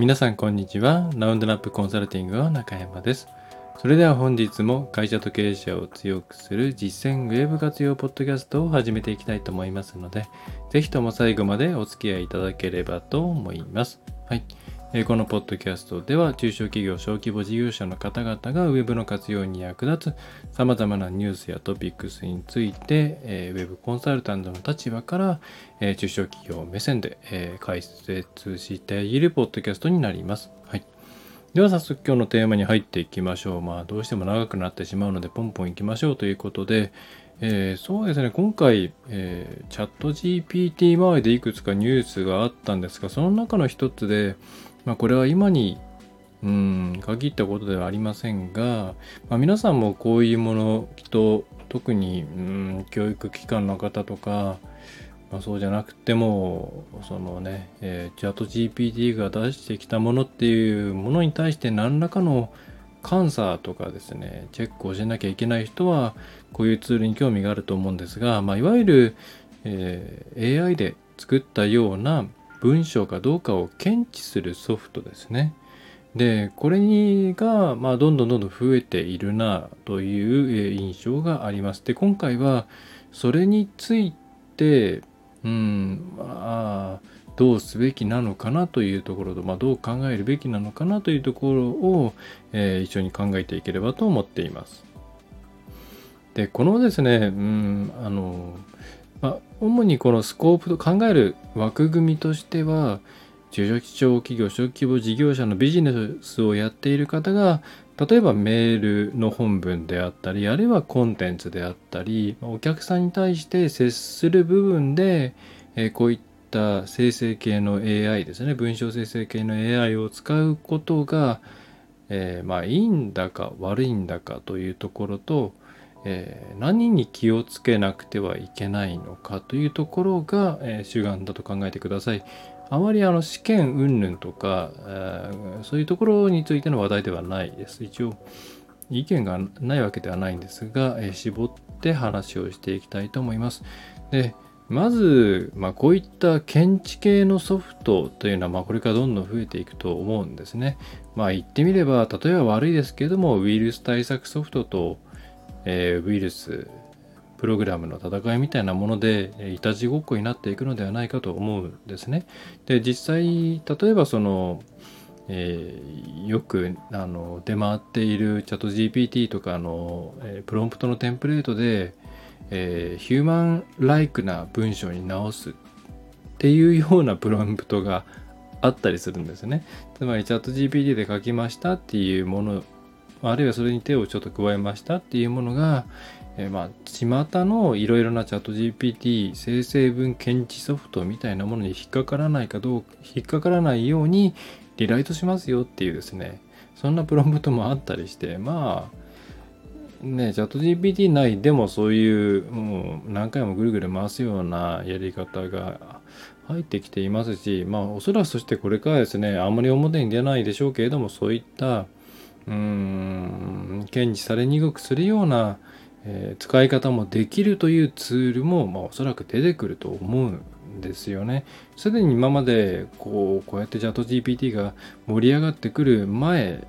皆さんこんにちは。ラウンドラップコンサルティングの中山です。それでは本日も会社と経営者を強くする実践ウェブ活用ポッドキャストを始めていきたいと思いますので、ぜひとも最後までお付き合いいただければと思います。はい。このポッドキャストでは中小企業小規模事業者の方々が Web の活用に役立つ様々なニュースやトピックスについて Web コンサルタントの立場から中小企業目線で解説しているポッドキャストになります。はい。では早速今日のテーマに入っていきましょう。まあどうしても長くなってしまうのでポンポンいきましょうということで、えー、そうですね、今回、えー、チャット GPT 周りでいくつかニュースがあったんですが、その中の一つで、まあ、これは今にうん限ったことではありませんが、まあ、皆さんもこういうものきっと特にうん教育機関の方とか、まあ、そうじゃなくてもそのね、えー、チャット GPT が出してきたものっていうものに対して何らかの監査とかですねチェックをしなきゃいけない人はこういうツールに興味があると思うんですが、まあ、いわゆる、えー、AI で作ったような文章かどうかを検知するソフトですね。で、これにが、まあ、どんどんどんどん増えているなという印象があります。で、今回はそれについて、うん、まあ、どうすべきなのかなというところと、まあ、どう考えるべきなのかなというところを、えー、一緒に考えていければと思っています。で、このですね、うん、あの、まあ、主にこのスコープと考える枠組みとしては中小企業小規模事業者のビジネスをやっている方が例えばメールの本文であったりあるいはコンテンツであったりお客さんに対して接する部分で、えこういった生成系の AI ですね文章生成系の AI を使うことが、えー、まあいいんだか悪いんだかというところとえー、何に気をつけなくてはいけないのかというところが、えー、主眼だと考えてください。あまりあの試験云々とか、えー、そういうところについての話題ではないです。一応意見がないわけではないんですが、えー、絞って話をしていきたいと思います。でまず、まあ、こういった検知系のソフトというのは、まあ、これからどんどん増えていくと思うんですね。まあ言ってみれば、例えば悪いですけれども、ウイルス対策ソフトとえー、ウイルスプログラムの戦いみたいなものでいたちごっこになっていくのではないかと思うんですね。で実際例えばその、えー、よくあの出回っているチャット GPT とかの、えー、プロンプトのテンプレートで、えー、ヒューマンライクな文章に直すっていうようなプロンプトがあったりするんですね。つまりチャット GPT で書きましたっていうものあるいはそれに手をちょっと加えましたっていうものが、えー、まあ、巷のいろいろなチャット GPT 生成文検知ソフトみたいなものに引っかからないかどうか、引っかからないようにリライトしますよっていうですね、そんなプロンプトもあったりして、まあ、ね、チャット GPT 内でもそういう、もう何回もぐるぐる回すようなやり方が入ってきていますし、まあ、おそらくそしてこれからですね、あんまり表に出ないでしょうけれども、そういったうん。検知されにくくするような、えー、使い方もできるというツールも、まあ、おそらく出てくると思うんですよね。すでに今までこうこうやってチャット GPT が盛り上がってくる前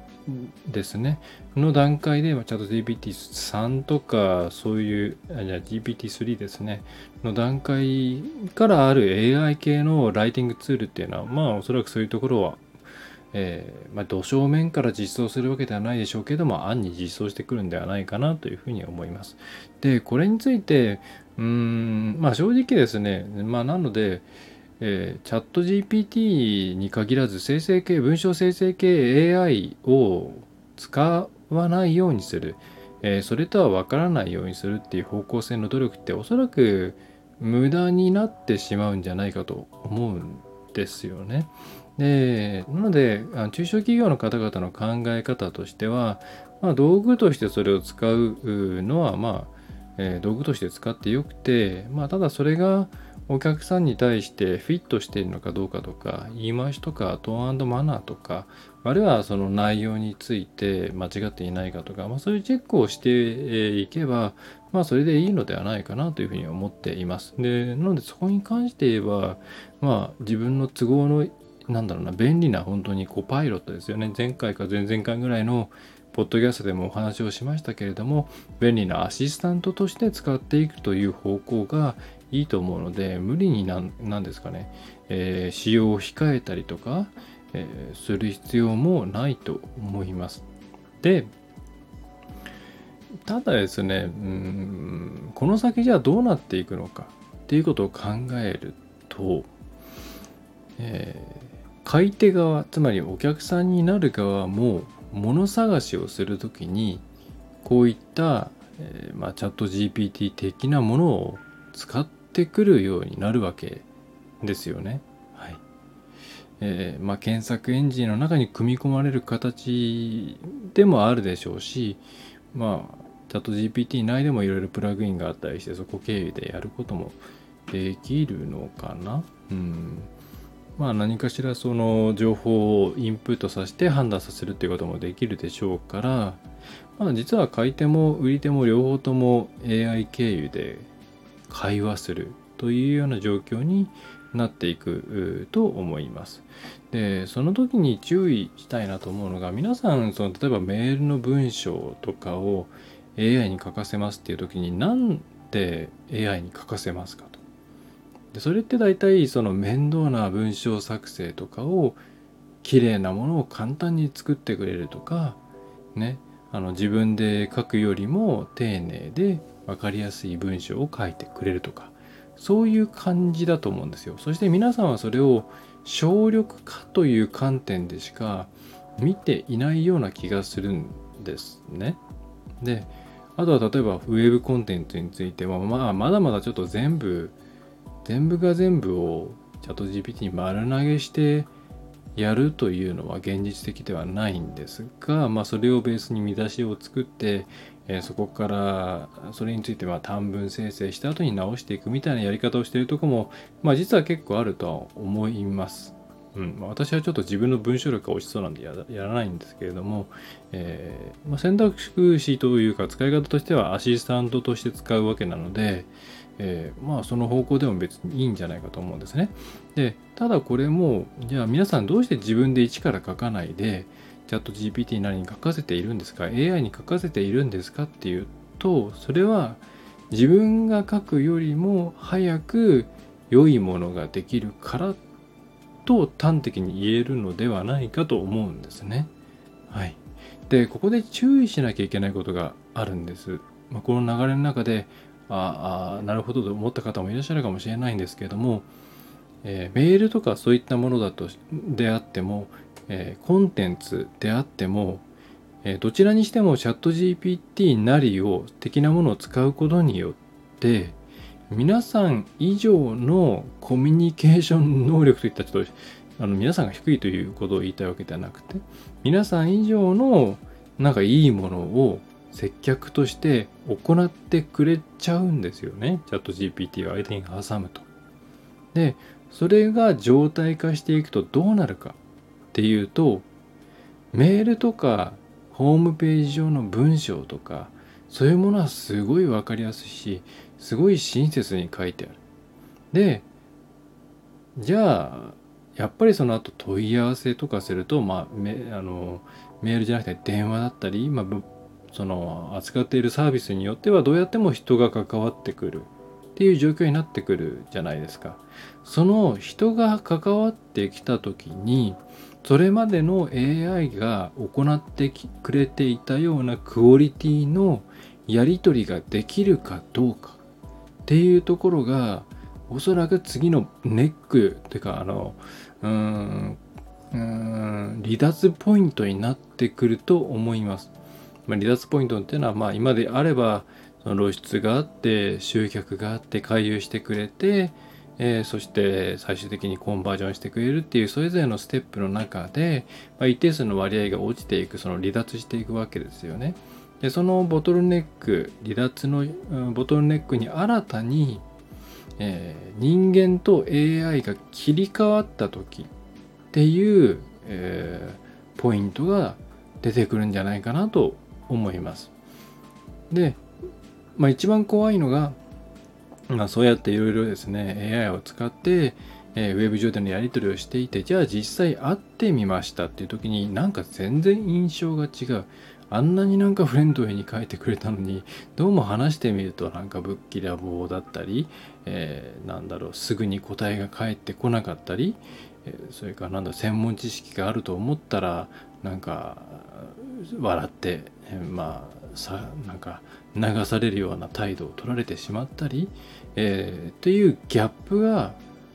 ですね。の段階でチャット GPT3 とかそういうじゃ GPT3 ですね。の段階からある AI 系のライティングツールっていうのはまあおそらくそういうところはえー、まあ、土正面から実装するわけではないでしょうけども、案に実装してくるんではないかなというふうに思います。で、これについて、うん、まあ正直ですね、まあなので、えー、チャット GPT に限らず生成系、文章生成系 AI を使わないようにする、えー、それとは分からないようにするっていう方向性の努力っておそらく無駄になってしまうんじゃないかと思うんですよね。でなので中小企業の方々の考え方としては、まあ、道具としてそれを使うのは、まあえー、道具として使ってよくて、まあ、ただそれがお客さんに対してフィットしているのかどうかとか言い回しとかトーンマナーとかあるいはその内容について間違っていないかとか、まあ、そういうチェックをしていけば、まあ、それでいいのではないかなというふうに思っています。でなのでそこに関して言えば、まあ、自分の都合のなんだろうな便利な本当にコパイロットですよね。前回か前々回ぐらいのポッドキャストでもお話をしましたけれども便利なアシスタントとして使っていくという方向がいいと思うので無理になんなんですかね、えー、使用を控えたりとか、えー、する必要もないと思います。でただですねうんこの先じゃあどうなっていくのかっていうことを考えると、えー、買い手側つまりお客さんになる側も物探しをするときにこういった、えー、まあ、チャット GPT 的なものを使ってくるようになるわけですよね。はい。えー、まあ、検索エンジンの中に組み込まれる形でもあるでしょうしまあチャット GPT 内でもいろいろプラグインがあったりしてそこ経由でやることもできるのかな。うん。まあ何かしらその情報をインプットさせて判断させるっていうこともできるでしょうから、まあ実は買い手も売り手も両方とも AI 経由で会話するというような状況になっていくと思います。で、その時に注意したいなと思うのが、皆さん、その例えばメールの文章とかを AI に書かせますっていう時になんで AI に書かせますか？でそれって大体その面倒な文章作成とかを綺麗なものを簡単に作ってくれるとかねあの自分で書くよりも丁寧で分かりやすい文章を書いてくれるとかそういう感じだと思うんですよ。そして皆さんはそれを省力化という観点でしか見ていないような気がするんですね。であとは例えばウェブコンテンツについては、まあ、まだまだちょっと全部、全部が全部をチャット GPT に丸投げしてやるというのは現実的ではないんですが、まあ、それをベースに見出しを作って、えー、そこからそれについては短文生成した後に直していくみたいなやり方をしているとこも、まあ、実は結構あるとは思います。うん、私はちょっと自分の文章力が落ちそうなんでやらないんですけれども、えー、まあ、選択肢というか使い方としてはアシスタントとして使うわけなので、えー、まあその方向でも別にいいんじゃないかと思うんですね。でただこれもじゃあ皆さんどうして自分で一から書かないでチャット GPT に何に書かせているんですか AI に書かせているんですかっていうとそれは自分が書くよりも早く良いものができるからと端的に言えるのではないかと思うんですね。はい。で、ここで注意しなきゃいけないことがあるんです。まあ、この流れの中で、ああ、なるほどと思った方もいらっしゃるかもしれないんですけれども、えー、メールとかそういったものだとであっても、えー、コンテンツであっても、えー、どちらにしてもチャット GPT なりを的なものを使うことによって皆さん以上のコミュニケーション能力といったちょっとあの皆さんが低いということを言いたいわけではなくて皆さん以上のなんかいいものを接客として行ってくれちゃうんですよねチャット GPT を相手に挟むと。でそれが状態化していくとどうなるかっていうとメールとかホームページ上の文章とかそういうものはすごい分かりやすいしすごい親切に書いてある。でじゃあやっぱりその後問い合わせとかすると、まあ、メあのメールじゃなくて電話だったり、まあ、その扱っているサービスによってはどうやっても人が関わってくるっていう状況になってくるじゃないですか。その人が関わってきた時にそれまでの AI が行ってくれていたようなクオリティのやり取りができるかどうかっていうところがおそらく次のネックっていうかあのうーん離脱ポイントになってくると思います。まあ、離脱ポイントっていうのは、まあ、今であればその露出があって集客があって回遊してくれて、えー、そして最終的にコンバージョンしてくれるっていうそれぞれのステップの中で、まあ、一定数の割合が落ちていくその離脱していくわけですよね。でそのボトルネック離脱のボトルネックに新たに、えー、人間と AI が切り替わった時っていう、えー、ポイントが出てくるんじゃないかなと思います。で、まあ、一番怖いのが、まあ、そうやっていろいろですね AI を使って、えー、ウェブ上でのやり取りをしていてじゃあ実際会ってみましたっていう時になんか全然印象が違うあんなになんかフレンドに書いてくれたのにどうも話してみるとなんかぶっきらぼうだったり、えー、なんだろうすぐに答えが返ってこなかったり、えー、それからなんだ専門知識があると思ったらなんか笑って、まあさなんか流されるような態度を取られてしまったり、えー、っていうギャップが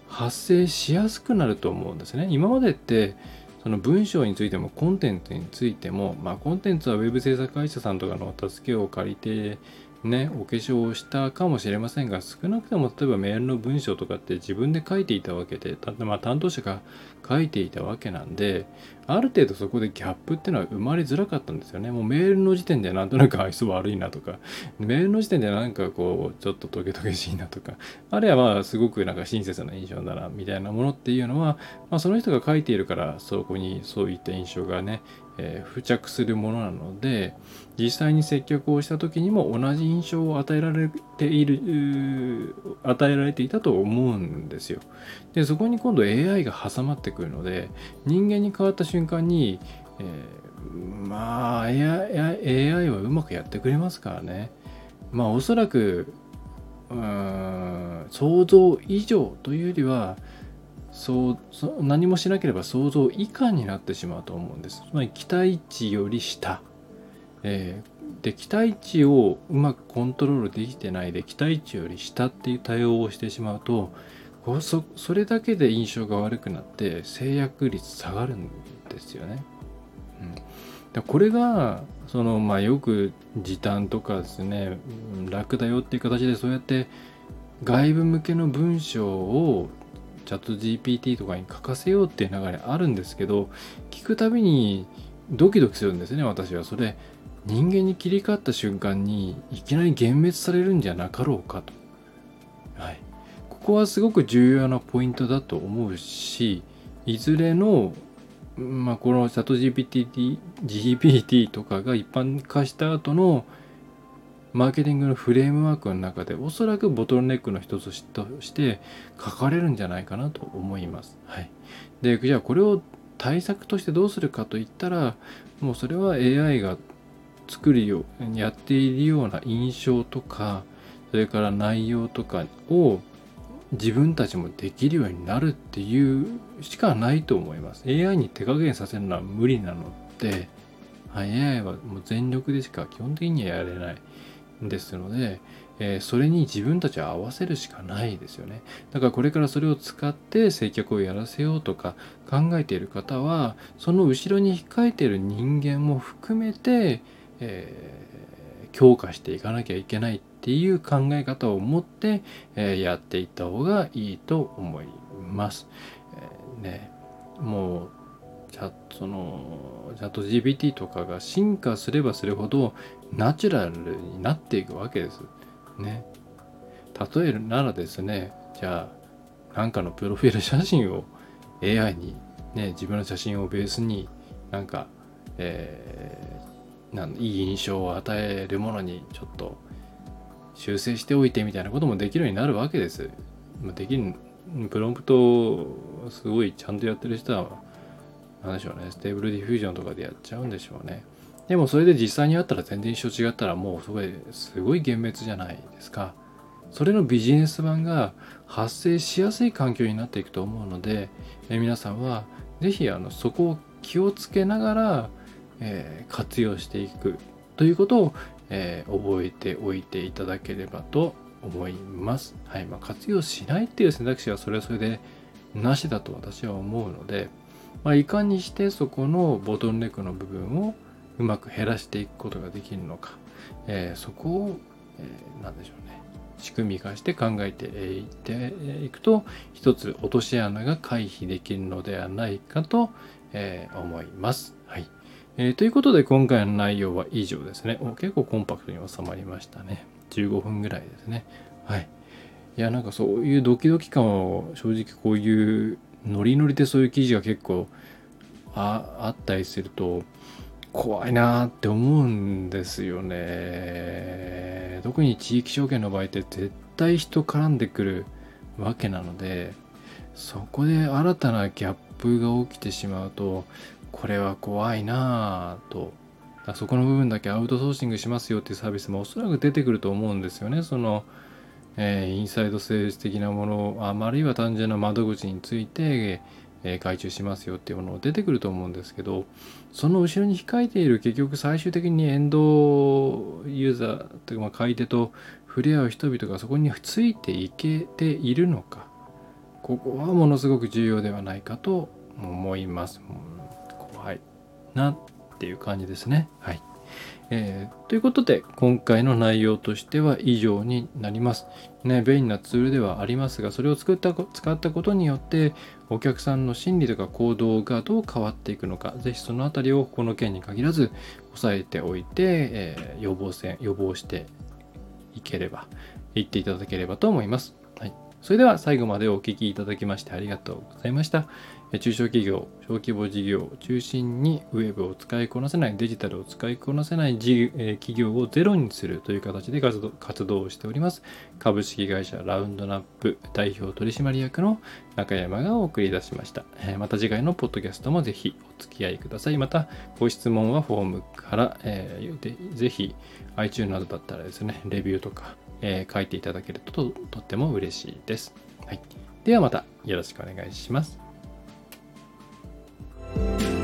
発生しやすくなると思うんですね。今までってその文章についてもコンテンツについても、まあ、コンテンツは Web 制作会社さんとかの助けを借りてね、お化粧をしたかもしれませんが、少なくとも例えばメールの文章とかって自分で書いていたわけで、まあ、担当者が書いていたわけなんで、ある程度そこでギャップってのは生まれづらかったんですよね。もうメールの時点でなんとなく 愛想悪いなとか、メールの時点でなんかこう、ちょっとトゲトゲしいなとか、あるいはまあすごくなんか親切な印象だなみたいなものっていうのは、まあ、その人が書いているからそこにそういった印象がね、えー、付着するものなので実際に接客をした時にも同じ印象を与えられている与えられていたと思うんですよ。でそこに今度 AI が挟まってくるので人間に変わった瞬間に、えー、まあ AI, AI はうまくやってくれますからねまあおそらくうん想像以上というよりはそう何もしなければ想像以下になってしまうと思うんです。つまり期待値より下。えー、で期待値をうまくコントロールできてないで期待値より下っていう対応をしてしまうとそそれだけで印象が悪くなって制約率下がるんですよね。うん、これがその、まあ、よく時短とかですね楽だよっていう形でそうやって外部向けの文章をチャット GPT とかに書かせようっていう流れあるんですけど聞くたびにドキドキするんですね私は。それ人間に切り替わった瞬間にいきなり幻滅されるんじゃなかろうかと。ここはすごく重要なポイントだと思うしいずれのまあこのチャット GPT, GPT とかが一般化した後のマーケティングのフレームワークの中でおそらくボトルネックの一つとして書かれるんじゃないかなと思います。はい、でじゃあこれを対策としてどうするかといったらもうそれは AI が作るようやっているような印象とかそれから内容とかを自分たちもできるようになるっていうしかないと思います。AI に手加減させるのは無理なので、AI はもう全力でしか基本的にはやれない。ですので、えー、それに自分たちを合わせるしかないですよね。だからこれからそれを使って接客をやらせようとか考えている方は、その後ろに控えている人間も含めて、えー、強化していかなきゃいけないっていう考え方を持って、え、やっていった方がいいと思います。えね、もうチャそのチャット GPT とかが進化すればするほどナチュラルになっていくわけです。ね。例えるならですね、じゃあ、なんかのプロフィール写真を AI に、ね、自分の写真をベースになんか、えー、なんいい印象を与えるものにちょっと修正しておいてみたいなこともできるようになるわけです。できるプロンプトをすごいちゃんとやってる人は、何でしょうね、 Stable Diffusion とかでやっちゃうんでしょうね。でもそれで実際に会ったら全然印象違ったらもうすごいすごい幻滅じゃないですか。それのビジネス版が発生しやすい環境になっていくと思うので、え皆さんは是非あのそこを気をつけながら、えー、活用していくということを、えー、覚えておいていただければと思います。はいまあ、活用しないっていう選択肢はそれはそれでなしだと私は思うので、まあ、いかにしてそこのボトルネックの部分をうまく減らしていくことができるのか、えー、そこを、えー、何でしょうね仕組み化して考えていっていくと一つ落とし穴が回避できるのではないかと、えー、思います。はいえー、ということで今回の内容は以上ですねお。結構コンパクトに収まりましたね。15分ぐらいですね。はい。いやなんかそういうドキドキ感を正直こういうノリノリでそういう記事が結構ああったりすると怖いなって思うんですよね。特に地域証券の場合って絶対人絡んでくるわけなので、そこで新たなギャップが起きてしまうとこれは怖いなぁと。そこの部分だけアウトソーシングしますよっていうサービスもおそらく出てくると思うんですよね。その、えー、インサイドセール的なものああるいは単純な窓口について、えー、外注しますよっていうもの出てくると思うんですけどその後ろに控えている結局最終的にエンドユーザーというかまあ買い手と触れ合う人々がそこについていけているのか。ここはものすごく重要ではないかと思います。なっていう感じですね。はい。えー、ということで今回の内容としては以上になります。ね、便利なツールではありますがそれを作った使ったことによってお客さんの心理とか行動がどう変わっていくのか是非その辺りをこの件に限らず押さえておいて、えー、予防線予防していければ言っていただければと思います。はいそれでは最後までお聴きいただきましてありがとうございました。中小企業、小規模事業を中心にウェブを使いこなせない、デジタルを使いこなせない企業をゼロにするという形で活動活動をしております。株式会社ラウンドナップ代表取締役の中山がお送り出しました。また次回のポッドキャストもぜひお付き合いください。またご質問はフォームから、えー、ぜひ iTunes などだったらですね、レビューとかえー、書いていただけるととっても嬉しいです。はい。ではまたよろしくお願いします。Bye.